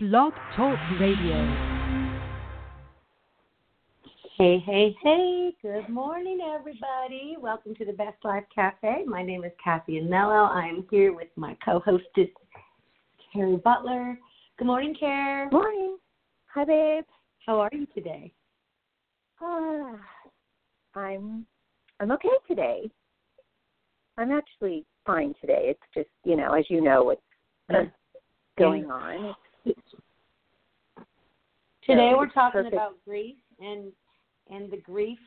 Blog Talk Radio. Hey, hey, hey. Good morning, everybody. Welcome to the Best Life Cafe. My name is Cathy Anello. I'm here with my co hostess, Cari Butler. Good morning, Care. Morning. Hi, babe. How are you today? Uh, I'm I'm okay today. I'm actually fine today. It's just you know, as you know, what's uh, going on. Today we're talking perfect. about grief and and the grief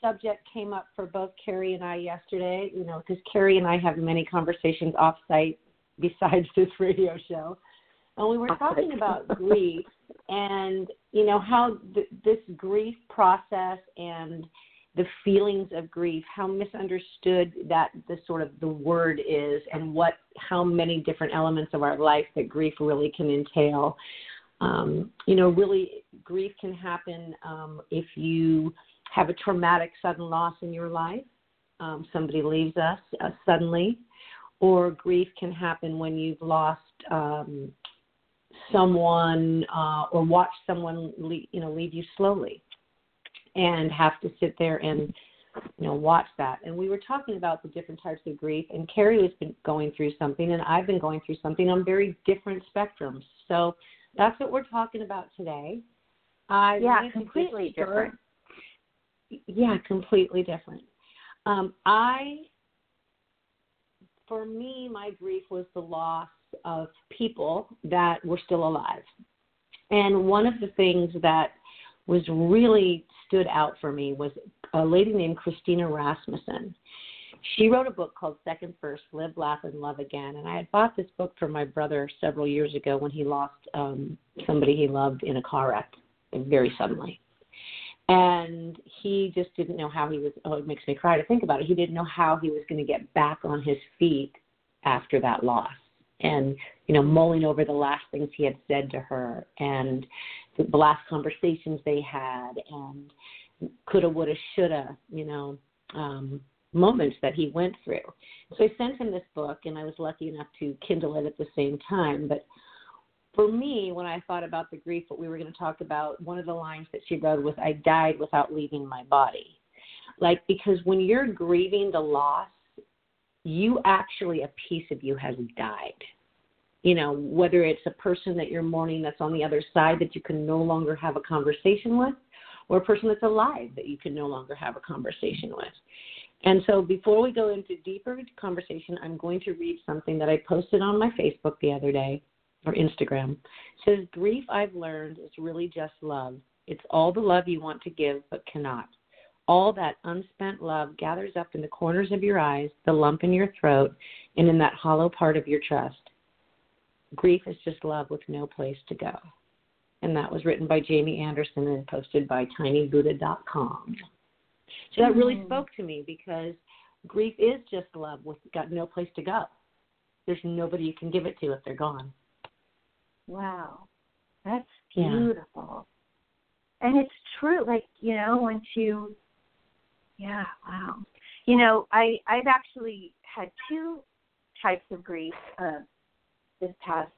subject came up for both Cari and I yesterday, you know, because Cari and I have many conversations off site besides this radio show. And we were talking about grief and, you know, how th- this grief process and the feelings of grief, how misunderstood that the sort of the word is and what how many different elements of our life that grief really can entail um, you know, really grief can happen um, if you have a traumatic sudden loss in your life. Um, somebody leaves us uh, suddenly, or grief can happen when you've lost um, someone uh, or watch someone, leave, you know, leave you slowly, and have to sit there and you know watch that. And we were talking about the different types of grief, and Cari has been going through something, and I've been going through something on very different spectrums. So that's what we're talking about today. I Yeah, wanted to just completely different. Yeah, completely different. Um, I, for me, my grief was the loss of people that were still alive. And one of the things that was really stood out for me was a lady named Christina Rasmussen. She wrote a book called Second First Live, Laugh, and Love Again. And I had bought this book for my brother several years ago when he lost um, somebody he loved in a car wreck very suddenly. And he just didn't know how he was. Oh, it makes me cry to think about it. He didn't know how he was going to get back on his feet after that loss. And, you know, mulling over the last things he had said to her and the, last conversations they had and coulda, woulda, shoulda, you know, um, moments that he went through. So I sent him this book, and I was lucky enough to Kindle it at the same time. But for me, when I thought about the grief that we were going to talk about, one of the lines that she wrote was, I died without leaving my body. Like, because when you're grieving the loss, you actually, a piece of you has died. You know, whether it's a person that you're mourning that's on the other side that you can no longer have a conversation with, or a person that's alive that you can no longer have a conversation with. And so before we go into deeper conversation, I'm going to read something that I posted on my Facebook the other day or Instagram. It says, Grief I've learned is really just love. It's all the love you want to give but cannot. All that unspent love gathers up in the corners of your eyes, the lump in your throat, and in that hollow part of your chest. Grief is just love with no place to go. And that was written by Jamie Anderson and posted by tinybuddha.com. So that really Mm. spoke to me because grief is just love with got no place to go. There's nobody you can give it to if they're gone. Wow, that's beautiful. Yeah. And it's true. Like you know, once you, yeah, wow. You know, I I've actually had two types of grief uh, this past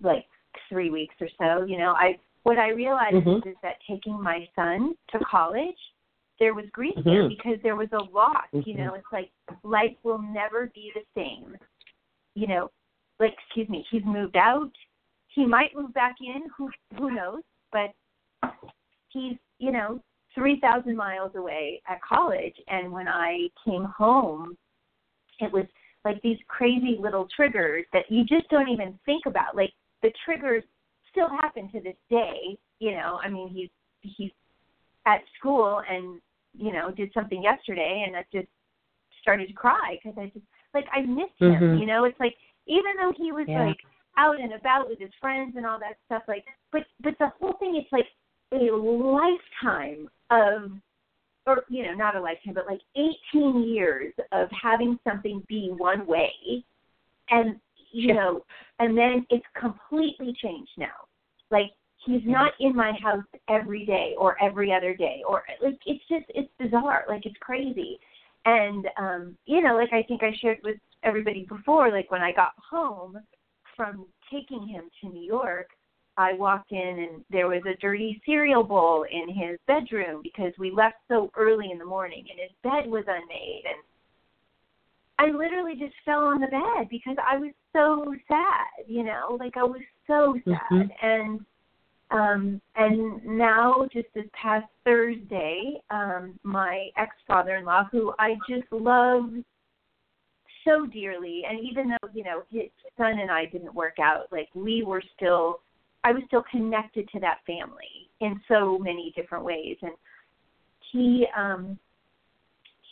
like three weeks or so. You know, I what I realized Mhm. is that taking my son to college, there was grief there Mhm. because there was a loss. You Mhm. know, it's like life will never be the same. You know, like excuse me, he's moved out. He might move back in. Who who knows? But he's you know three thousand miles away at college. And when I came home, it was like these crazy little triggers that you just don't even think about. Like the triggers still happen to this day. You know, I mean, he's he's at school and you know did something yesterday, and I just started to cry because I just like I missed him. Mhm. You know, it's like even though he was Yeah. like out and about with his friends and all that stuff, like but but the whole thing it's like a lifetime of or you know not a lifetime but like 18 years of having something be one way and you Yeah. know and then it's completely changed now like he's not in my house every day or every other day or like it's just it's bizarre like it's crazy. And um you know like i think i shared with everybody before like when i got home from taking him to new york I walked in and there was a dirty cereal bowl in his bedroom because we left so early in the morning and his bed was unmade. And I literally just fell on the bed because I was so sad, you know, like I was so sad. Mhm. and um and now just this past Thursday, um my ex-father-in-law who I just love so dearly and even though, you know, his son and I didn't work out, like we were still I was still connected to that family in so many different ways. And he um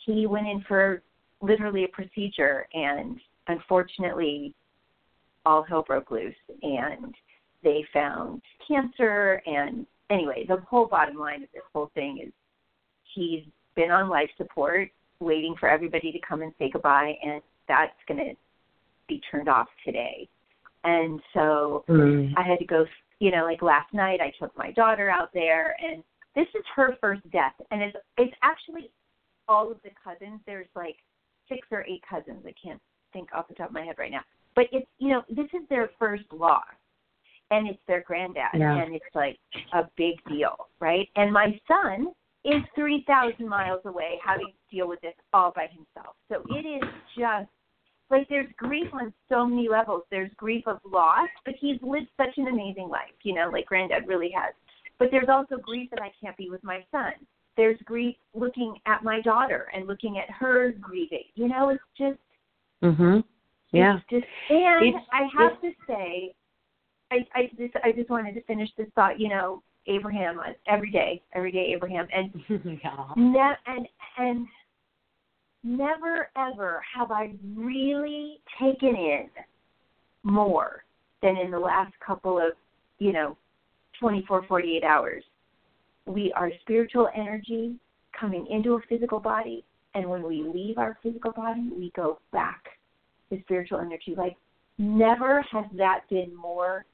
he went in for literally a procedure and unfortunately all hell broke loose and they found cancer and anyway the whole bottom line of this whole thing is he's been on life support waiting for everybody to come and say goodbye and that's going to be turned off today and so Mm. I had to go, you know, like last night I took my daughter out there and this is her first death and it's it's actually all of the cousins. There's like six or eight cousins. I can't think off the top of my head right now. But it's you know, this is their first loss. And it's their granddad Yeah. and it's like a big deal, right? And my son is three thousand miles away having to deal with this all by himself. So it is just like there's grief on so many levels. There's grief of loss, but he's lived such an amazing life, you know, like granddad really has. But there's also grief that I can't be with my son. There's grief looking at my daughter and looking at her grieving. You know, it's just Mhm. Yeah. it's just and It's- I have to say I, I just I just wanted to finish this thought, you know, Abraham uh, every day, every day Abraham and yeah. Ne- and and never ever have I really taken in more than in the last couple of, you know, 24, 48 hours. We are spiritual energy coming into a physical body, and when we leave our physical body, we go back to spiritual energy. Like, never has that been more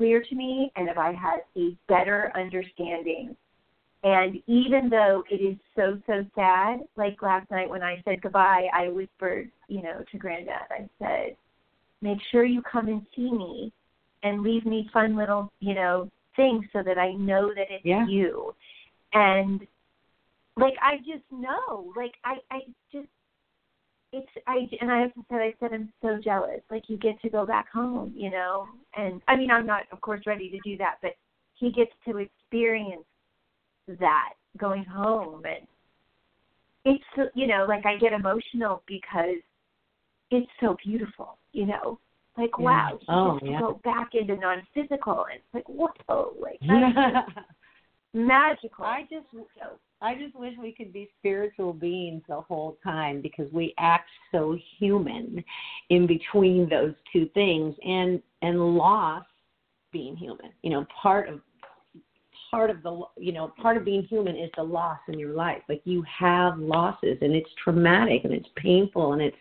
clear to me, and if I had a better understanding and even though it is so, so sad, like last night when I said goodbye, I whispered, you know, to Granddad, I said, make sure you come and see me and leave me fun little, you know, things so that I know that it's Yeah. you. And like I just know, like I, I just it's I and I have to say I said I'm so jealous. Like you get to go back home, you know. And I mean I'm not of course ready to do that, but he gets to experience that going home and it's you know like i get emotional because it's so beautiful you know like Yeah. wow he Oh, yeah. go back into non-physical and it's like whoa like magical I just I just wish we could be spiritual beings the whole time because we act so human in between those two things and and loss being human. You know, part of part of the you know part of being human is the loss in your life. Like you have losses and it's traumatic and it's painful and it's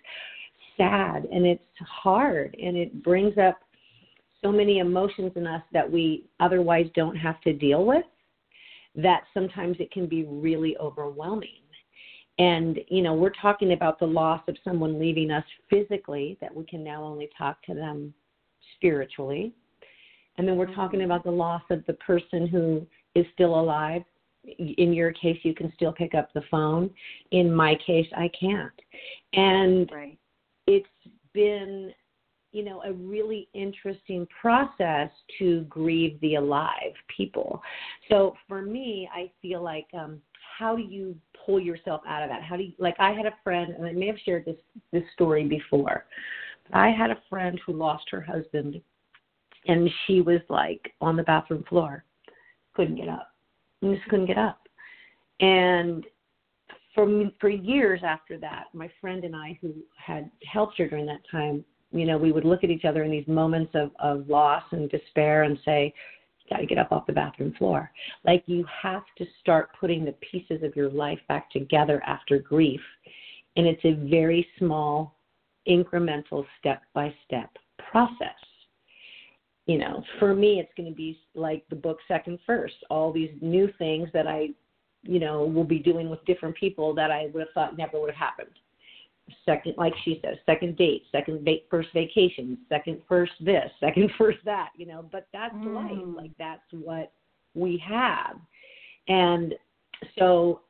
sad and it's hard and it brings up so many emotions in us that we otherwise don't have to deal with that sometimes it can be really overwhelming. And, you know, we're talking about the loss of someone leaving us physically, that we can now only talk to them spiritually. And then we're talking mm-hmm. about the loss of the person who is still alive. In your case, you can still pick up the phone. In my case, I can't. And right it's been you know a really interesting process to grieve the alive people. So for me i feel like um how do you pull yourself out of that? How do you like i had a friend and i may have shared this this story before but i had a friend who lost her husband and she was like on the bathroom floor couldn't get up and just couldn't get up. And for for years after that, my friend and I, who had helped her during that time, you know, we would look at each other in these moments of of loss and despair and say, "You got to get up off the bathroom floor." Like you have to start putting the pieces of your life back together after grief, and it's a very small, incremental, step by step process you know, for me, it's going to be like the book Second First, all these new things that I, you know, will be doing with different people that I would have thought never would have happened. Second, like she says, second date, second va- first vacation, second first this, second first that, you know, but that's Mm. life. Like that's what we have. And so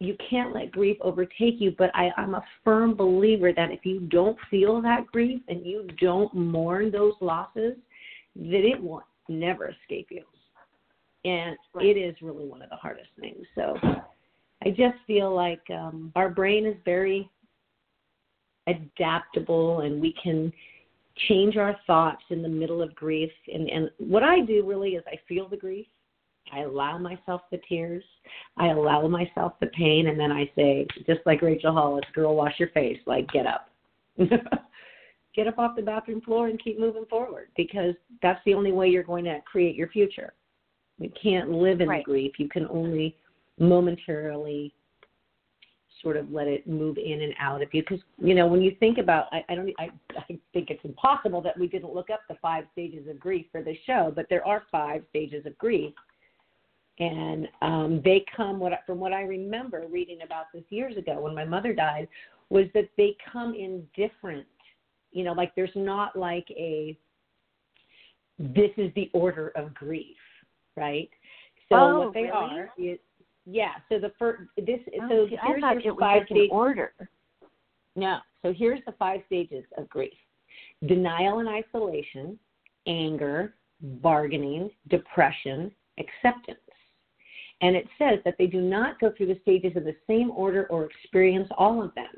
you can't let grief overtake you, but I, I'm a firm believer that if you don't feel that grief and you don't mourn those losses, that it will never escape you. And Right. it is really one of the hardest things. So I just feel like um, our brain is very adaptable and we can change our thoughts in the middle of grief. And, and what I do really is I feel the grief, I allow myself the tears, I allow myself the pain, and then I say, just like Rachel Hollis, girl, wash your face, like get up. get up off the bathroom floor and keep moving forward because that's the only way you're going to create your future. You can't live in Right. the grief. You can only momentarily sort of let it move in and out of you. Because you know when you think about I, I don't I, I think it's impossible that we didn't look up the five stages of grief for the show but there are five stages of grief. And um they come what from what I remember reading about this years ago when my mother died was that they come in different you know like there's not like a this is the order of grief right? So Oh, what they really? are is yeah so the first this Oh, so see, I thought it was five like in stages order. no. So here's the five stages of grief denial and isolation, anger, bargaining, depression, acceptance. And it says that they do not go through the stages in the same order or experience all of them.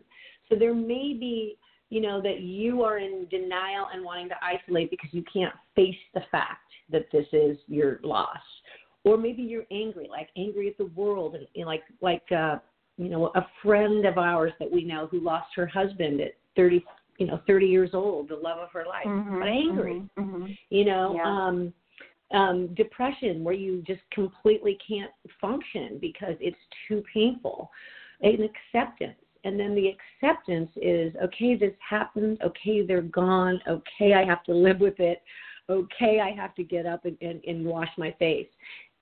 So there may be, you know, that you are in denial and wanting to isolate because you can't face the fact that this is your loss. Or maybe you're angry, like angry at the world, and, and like like uh, you know a friend of ours that we know who lost her husband at 30 you know 30 years old the love of her life Mhm, but angry. Mhm, mhm. you know Yeah. um um depression where you just completely can't function because it's too painful. And acceptance. And then the acceptance is okay this happened. Okay they're gone. Okay i have to live with it. Okay i have to get up and, and, and wash my face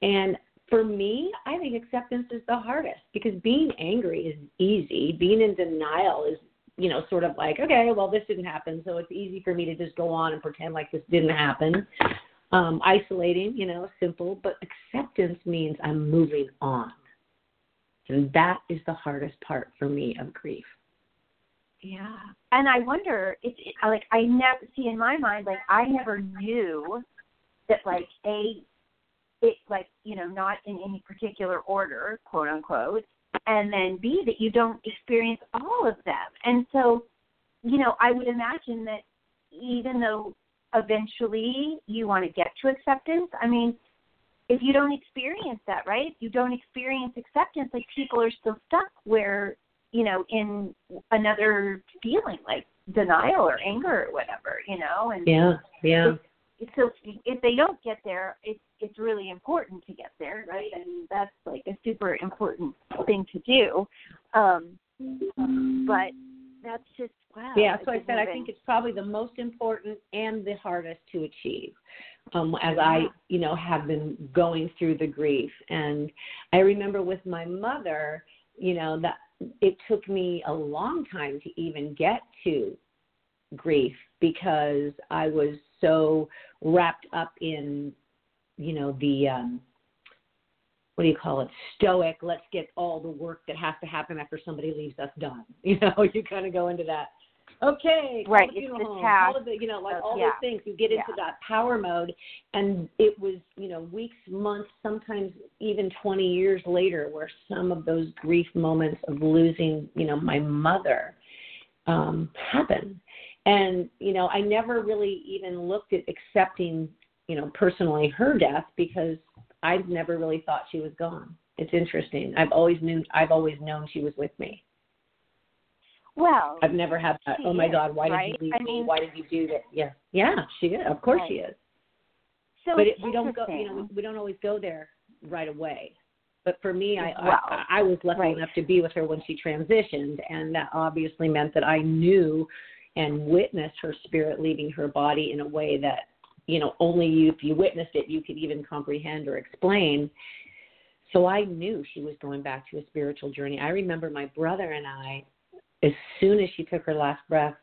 and for me, I think acceptance is the hardest because being angry is easy. Being in denial is, you know, sort of like, okay, well, this didn't happen, so it's easy for me to just go on and pretend like this didn't happen. Um, isolating, you know, simple, but acceptance means I'm moving on. And that is the hardest part for me of grief. Yeah. And I wonder if it, like I never see in my mind like I never knew that like a it like you know not in any particular order quote unquote and then b that you don't experience all of them and so you know i would imagine that even though eventually you want to get to acceptance i mean if you don't experience that right if you don't experience acceptance like people are still stuck where you know in another feeling like denial or anger or whatever you know and Yeah, yeah. So if they don't get there, it's it's really important to get there, right? I And that's like a super important thing to do. Um, but that's just wow. Yeah, so I said I think it's probably the most important and the hardest to achieve. Um, as I, you know, have been going through the grief, and I remember with my mother, you know, that it took me a long time to even get to grief because I was so wrapped up in, you know, the um, what do you call it? Stoic. Let's get all the work that has to happen after somebody leaves us done. You know, you kind of go into that. Okay, Right, the it's the home, task call the, you know, like of- all yeah. those things. You get into Yeah. that power mode, and it was, you know, weeks, months, sometimes even 20 years later, where some of those grief moments of losing, you know, my mother um, happen. And you know, I never really even looked at accepting, you know, personally her death because I've never really thought she was gone. It's interesting. I've always knew I've always known she was with me. well. I've never had that. Oh my is, God, why right? did you leave I me? mean- Why did you do that? Yeah, yeah, she is. Of course she is. so but it, we don't go. You know, we, don't always go there right away. But for me, I I, I was lucky right. enough to be with her when she transitioned, and that obviously meant that I knew and witnessed her spirit leaving her body in a way that you know only you, if you witnessed it, you could even comprehend or explain. So I knew she was going back to a spiritual journey. I remember my brother and I as soon as she took her last breath,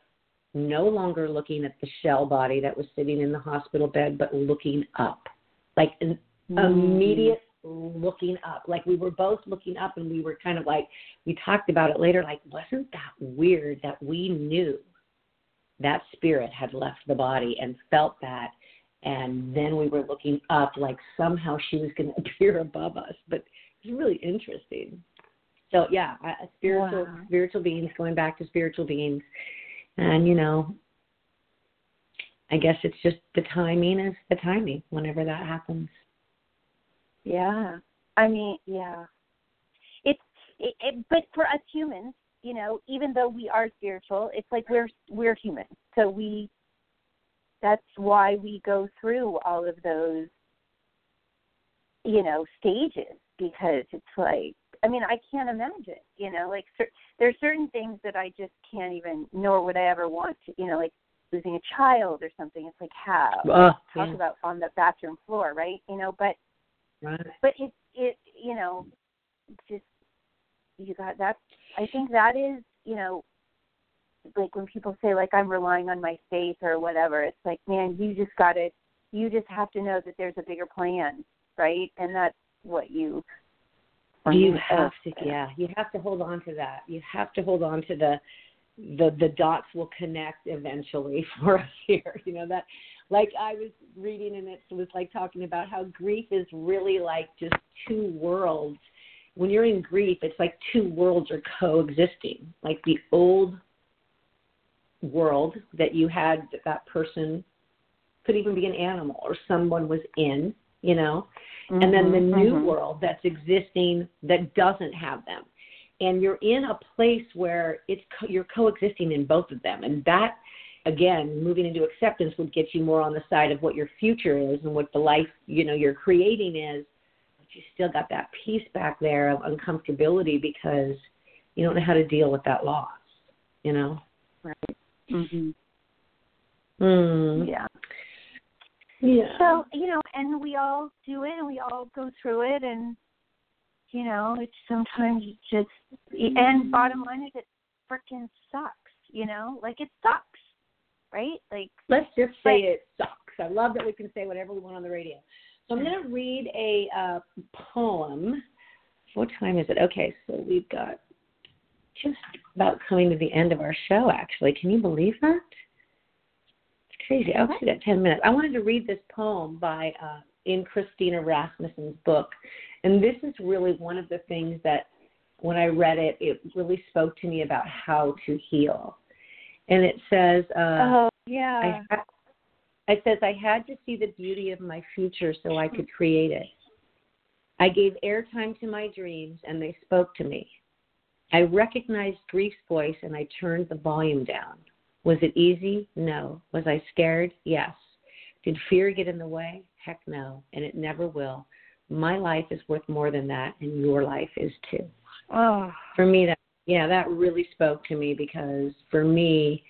no longer looking at the shell body that was sitting in the hospital bed, but looking up, like an Mm. immediate looking up. Like we were both looking up, and we were kind of like we talked about it later. Like, wasn't that weird that we knew that spirit had left the body and felt that, and then we were looking up, like somehow she was going to appear above us. But it's really interesting. So yeah, spiritual Wow. spiritual beings going back to spiritual beings, and you know, I guess it's just the timing is the timing. Whenever that happens. Yeah. I mean, yeah. It's it, it but for us humans, you know, even though we are spiritual, it's like we're we're human. So we that's why we go through all of those you know, stages because it's like I mean, I can't imagine, you know, like cer- there's certain things that I just can't even nor would I ever want to, you know, like losing a child or something. It's like how Oh, talk yeah, about on the bathroom floor, right? You know, but right. but it it you know just you got that i think that is you know like when people say like i'm relying on my faith or whatever it's like man you just got to you just have to know that there's a bigger plan right and that's what you You have to, yeah, you have to hold on to that. You have to hold on to the the the dots will connect eventually for us here. You know that, like I was reading and it was like talking about how grief is really like just two worlds. When you're in grief, it's like two worlds are coexisting. Like the old world that you had that that person could even be an animal or someone was in, you know, and then the new Mhm. world that's existing that doesn't have them and you're in a place where it's co- you're coexisting in both of them and that again moving into acceptance would get you more on the side of what your future is and what the life you know you're creating is you still got that piece back there of uncomfortability because you don't know how to deal with that loss you know Right. Mhm. mm. yeah yeah so you know and we all do it and we all go through it and you know it's sometimes it just and bottom line is it freaking sucks you know like it sucks right like let's just say But- it sucks. I love that we can say whatever we want on the radio. So I'm going to read a uh, poem. What time is it? Okay, so we've got just about coming to the end of our show, actually. Can you believe that? It's crazy. I actually got 10 minutes. I wanted to read this poem by uh, in Christina Rasmussen's book. And this is really one of the things that when I read it, it really spoke to me about how to heal. And it says, uh, oh yeah I it says I had to see the beauty of my future so I could create it. I gave airtime to my dreams and they spoke to me. I recognized grief's voice and I turned the volume down. Was it easy? No. Was I scared? Yes. Did fear get in the way? Heck no, and it never will. My life is worth more than that, and your life is too oh for me that yeah that really spoke to me because for me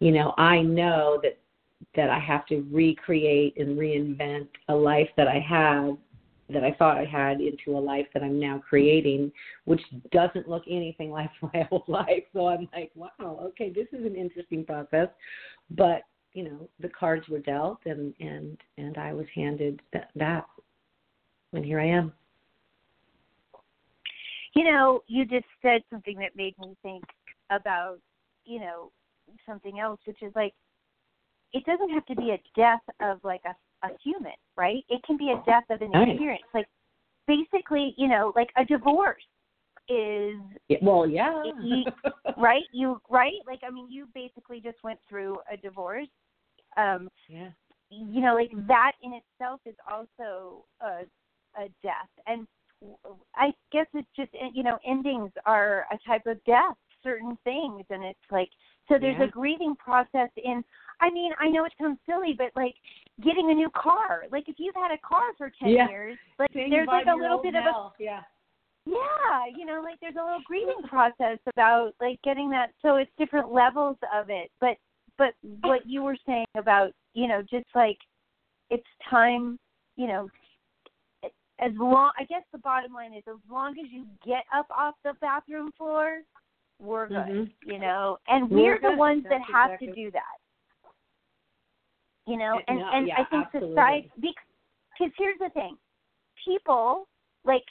you know i know that that i have to recreate and reinvent a life that i had that i thought i had into a life that i'm now creating which doesn't look anything like my old life. So i'm like wow okay this is an interesting process. But you know the cards were dealt and and and i was handed that that. And here i am. You know, you just said something that made me think about, you know, something else, which is like, it doesn't have to be a death of like a, a human, right? It can be a death of an Right. experience. Like, basically, you know, like a divorce is well yeah You- right. You right? Like, I mean, you basically just went through a divorce. Um, yeah you know, like that in itself is also a a death, and I guess it's just you know, endings are a type of death. Certain things, and it's like so. There's Yeah. a grieving process in. I mean, I know it sounds silly, but like getting a new car. Like if you've had a car for ten Yeah. years, like Saying there's like a goodbye to your little bit of a yeah yeah, you know, like there's a little grieving process about like getting that so it's different levels of it. But but what you were saying about, you know, just like it's time, you know, as long I guess the bottom line is as long as you get up off the bathroom floor, we're good. Mhm. You know, and We're we're, the ones that have exactly- to do that. You know, and no, and yeah, I think absolutely. society because here's the thing, people like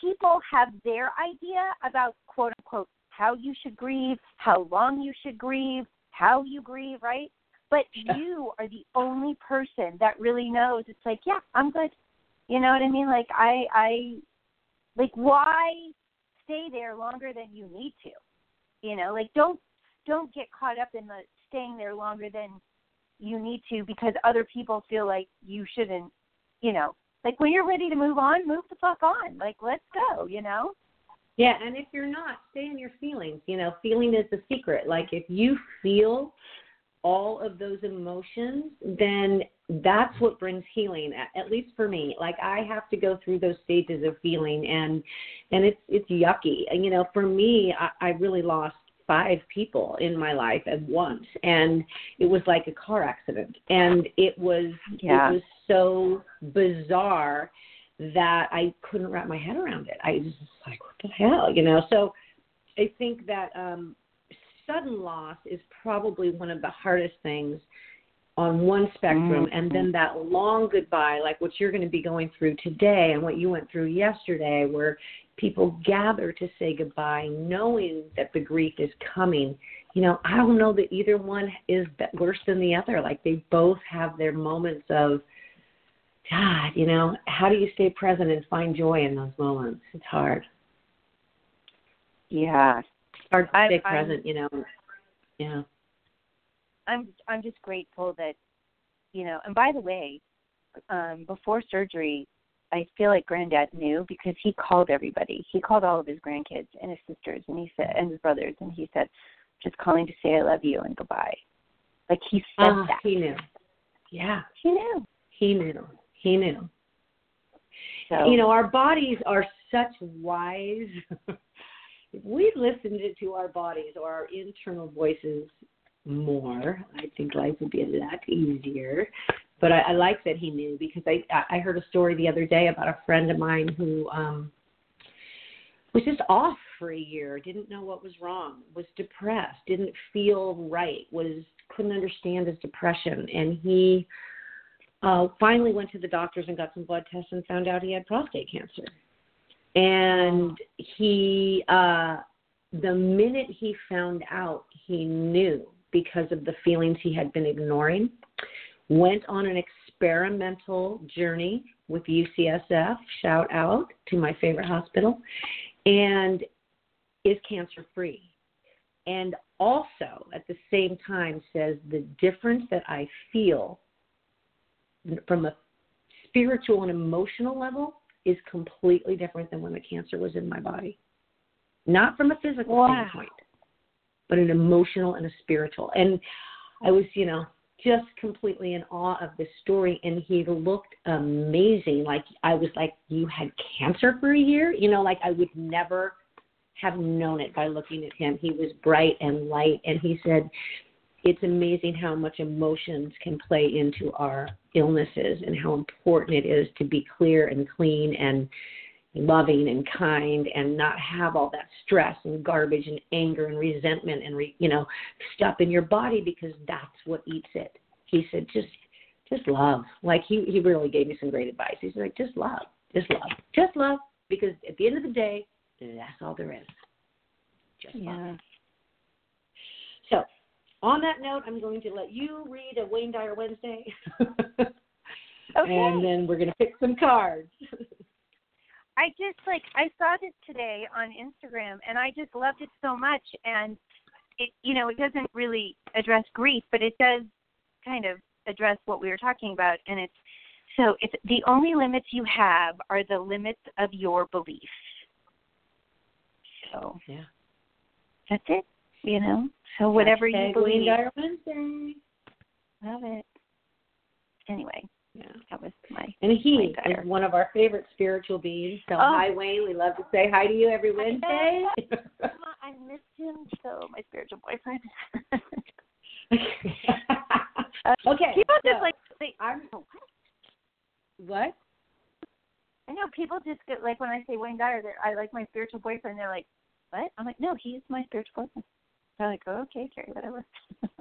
people have their idea about quote unquote how you should grieve, how long you should grieve, how you grieve, right? But Yeah. you are the only person that really knows. It's like, yeah, I'm good. You know what I mean? Like I I like why stay there longer than you need to? You know, like don't don't get caught up in the staying there longer than you need to because other people feel like you shouldn't, you know. Like when you're ready to move on, move the fuck on. Like let's go, you know? Yeah, and if you're not, stay in your feelings. You know, feeling is the secret. Like if you feel all of those emotions, then that's what brings healing. At, least for me, like I have to go through those stages of feeling, and and it's it's yucky. And you know, for me, I, I really lost five people in my life at once, and it was like a car accident, and it was Yeah. it was so bizarre that I couldn't wrap my head around it. I was just like, what the hell, you know? So I think that um, sudden loss is probably one of the hardest things on one spectrum, and then that long goodbye, like what you're going to be going through today and what you went through yesterday, where people gather to say goodbye, knowing that the grief is coming. You know, I don't know that either one is worse than the other. Like they both have their moments of God, you know, how do you stay present and find joy in those moments? It's hard. Yeah. It's hard to I'm- stay I'm- present, you know. Yeah. I'm I'm just grateful that you know, and by the way, um, before surgery I feel like granddad knew because he called everybody. He called all of his grandkids and his sisters and he said and his brothers and he said, Just calling to say I love you and goodbye. Like he said Ah, that. he knew. Yeah, He knew. he knew. He knew. So You know, our bodies are such wise. if we listened to our bodies or our internal voices more, I think life would be a lot easier. But I, I like that he knew because I I heard a story the other day about a friend of mine who um was just off for a year, didn't know what was wrong, was depressed, didn't feel right, was couldn't understand his depression, and he uh, finally went to the doctors and got some blood tests and found out he had prostate cancer. And he, uh, the minute he found out, he knew because of the feelings he had been ignoring, went on an experimental journey with UCSF, shout out to my favorite hospital, and is cancer free. And also at the same time says the difference that I feel from a spiritual and emotional level is completely different than when the cancer was in my body. Not from a physical Wow. standpoint, but an emotional and a spiritual. And I was, you know, just completely in awe of this story and he looked amazing. Like I was like, You had cancer for a year? You know, like I would never have known it by looking at him. He was bright and light and he said it's amazing how much emotions can play into our illnesses and how important it is to be clear and clean and loving and kind and not have all that stress and garbage and anger and resentment and re, you know stuff in your body because that's what eats it. He said just just love. Like he he really gave me some great advice. He's like just love, just love, just love because at the end of the day that's all there is. Just love. So, on that note, I'm going to let you read a Wayne Dyer Wednesday. Okay. And then we're going to pick some cards. I just like I saw this today on Instagram and I just loved it so much and it you know, it doesn't really address grief, but it does kind of address what we were talking about and it's so it's the only limits you have are the limits of your belief. So Yeah. that's it, you know. So whatever you Hashtag Wayne believe. Love it. Anyway, Yeah. that was my And he Dyer. is one of our favorite spiritual beings. So, Oh. hi, Wayne. We love to say hi to you every Wednesday. I missed him so my spiritual boyfriend. Uh, okay. People so just like they I'm, oh, what? I know people just get like when I say Wayne Dyer, I like my spiritual boyfriend. They're like, what? I'm like, no, he's my spiritual boyfriend." They're like, oh, okay, Cari, whatever.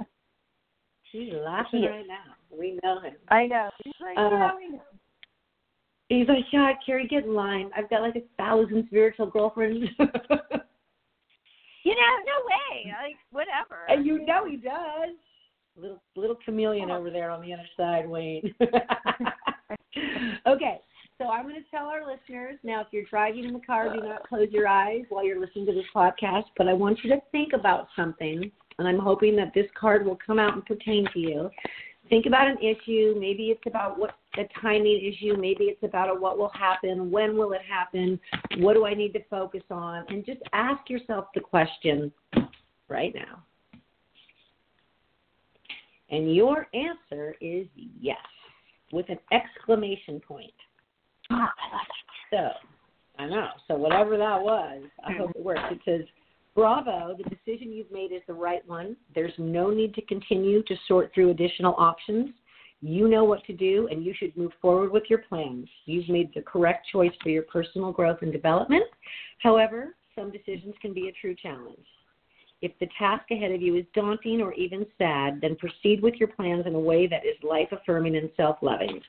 He's laughing He- right now. We know him. I know. He's like, Uh, yeah, we know. He's like, yeah, Cari, get in line. I've got like a thousand spiritual girlfriends. You know, no way. Like, whatever. and you know he does. Little little chameleon over there on the other side, Wayne. okay, so I'm going to tell our listeners now. If you're driving in the car, do not close your eyes while you're listening to this podcast. But I want you to think about something, and I'm hoping that this card will come out and pertain to you. Think about an issue. Maybe it's about what a timing issue. Maybe it's about a what will happen. When will it happen? What do I need to focus on? And just ask yourself the question right now. And your answer is yes, with an exclamation point. Oh, I love that. So, I know. So, whatever that was, I hope it works. It says, Bravo, the decision you've made is the right one. There's no need to continue to sort through additional options. You know what to do, and you should move forward with your plans. You've made the correct choice for your personal growth and development. However, some decisions can be a true challenge. If the task ahead of you is daunting or even sad, then proceed with your plans in a way that is life affirming and self loving.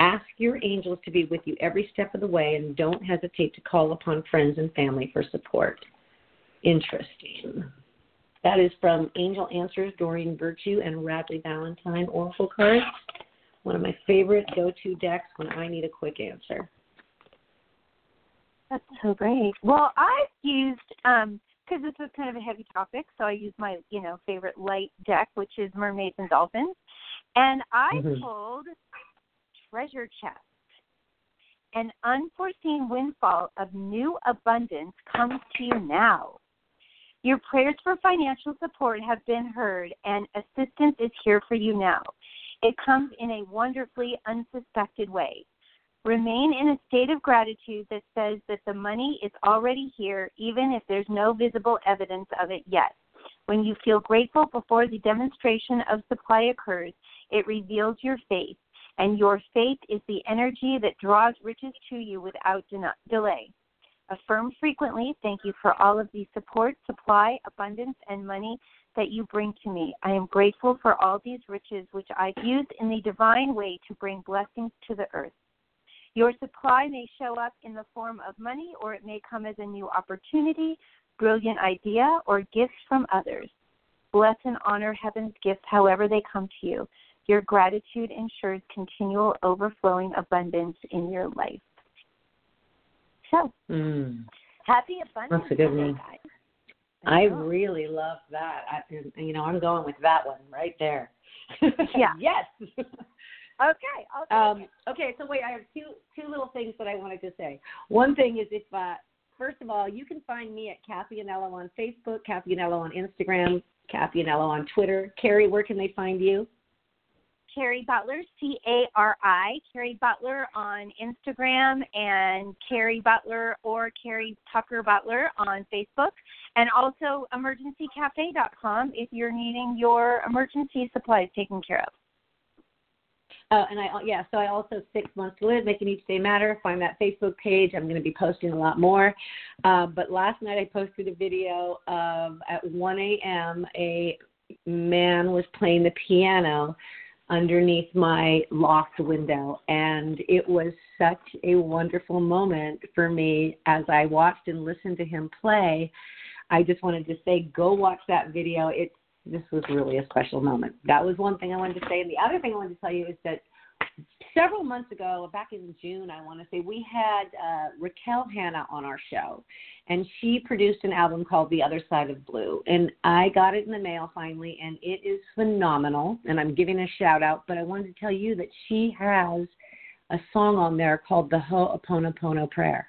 Ask your angels to be with you every step of the way and don't hesitate to call upon friends and family for support. Interesting. That is from Angel Answers, Doreen Virtue, and Radleigh Valentine Oracle cards. One of my favorite go to decks when I need a quick answer. That's so great. Well, I've used um because this was kind of a heavy topic, so I used my you know favorite light deck, which is Mermaids and Dolphins, and I Mhm. pulled Treasure Chest. An unforeseen windfall of new abundance comes to you now. Your prayers for financial support have been heard, and assistance is here for you now. It comes in a wonderfully unsuspected way. Remain in a state of gratitude that says that the money is already here, even if there's no visible evidence of it yet. When you feel grateful before the demonstration of supply occurs, it reveals your faith, and your faith is the energy that draws riches to you without den- delay. Affirm frequently, thank you for all of the support, supply, abundance, and money that you bring to me. I am grateful for all these riches which I've used in the divine way to bring blessings to the earth. Your supply may show up in the form of money, or it may come as a new opportunity, brilliant idea, or gifts from others. Bless and honor heaven's gifts however they come to you. Your gratitude ensures continual overflowing abundance in your life. So, Mm. happy abundance. That's a good one. I really love that. I, you know, I'm going with that one right there. Yeah. yes. Okay. Um, okay, so wait, I have two two little things that I wanted to say. One thing is if uh, first of all, you can find me at Cathy Anello on Facebook, Cathy Anello on Instagram, Cathy Anello on Twitter. Cari, where can they find you? Cari Butler, C A R I, Cari Butler on Instagram, and Cari Butler or Cari Tucker Butler on Facebook, and also emergencycafe.com if you're needing your emergency supplies taken care of. Uh, and I yeah, so I also six months to live, making each day matter. Find that Facebook page. I'm going to be posting a lot more. Uh, but last night I posted a video of at 1 a.m. a man was playing the piano underneath my loft window, and it was such a wonderful moment for me as I watched and listened to him play. I just wanted to say, go watch that video. It's this was really a special moment. That was one thing I wanted to say. And the other thing I wanted to tell you is that several months ago, back in June, I want to say, we had uh, Raquel Hanna on our show. And she produced an album called The Other Side of Blue. And I got it in the mail finally, and it is phenomenal. And I'm giving a shout out, but I wanted to tell you that she has a song on there called the Ho'oponopono Prayer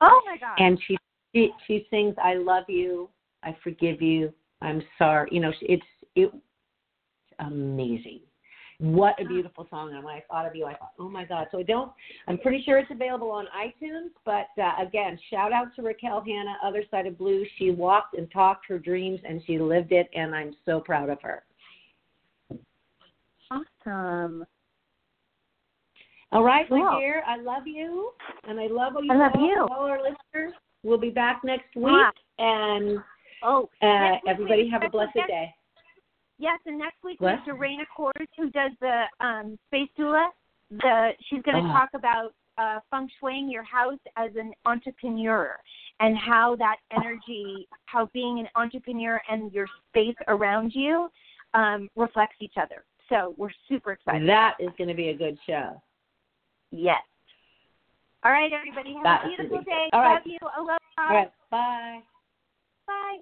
Oh my God. and she she, she sings "I love you, I forgive you, I'm sorry." You know, it's it's amazing. What a beautiful song! And when I thought of you, I thought, "Oh my God!" So I don't. I'm pretty sure it's available on iTunes. But uh, again, shout out to Raquel Hanna, Other Side of Blue. She walked and talked her dreams, and she lived it, and I'm so proud of her. awesome. All right, my dear, I love you, and I love all you I love all, you. all our listeners. We'll be back next week, and Oh, uh, everybody have a blessed day. Yes, and next week What? we have Dorena Kors, who does the um, space doula. The she's going to Ah. talk about uh, feng shuiing your house as an entrepreneur and how that energy, how being an entrepreneur and your space around you um, reflects each other. So we're super excited. That is going to be a good show. Yes. All right, everybody. Have That a beautiful be day. All right. Love you. Aloha. All right. Bye. Bye.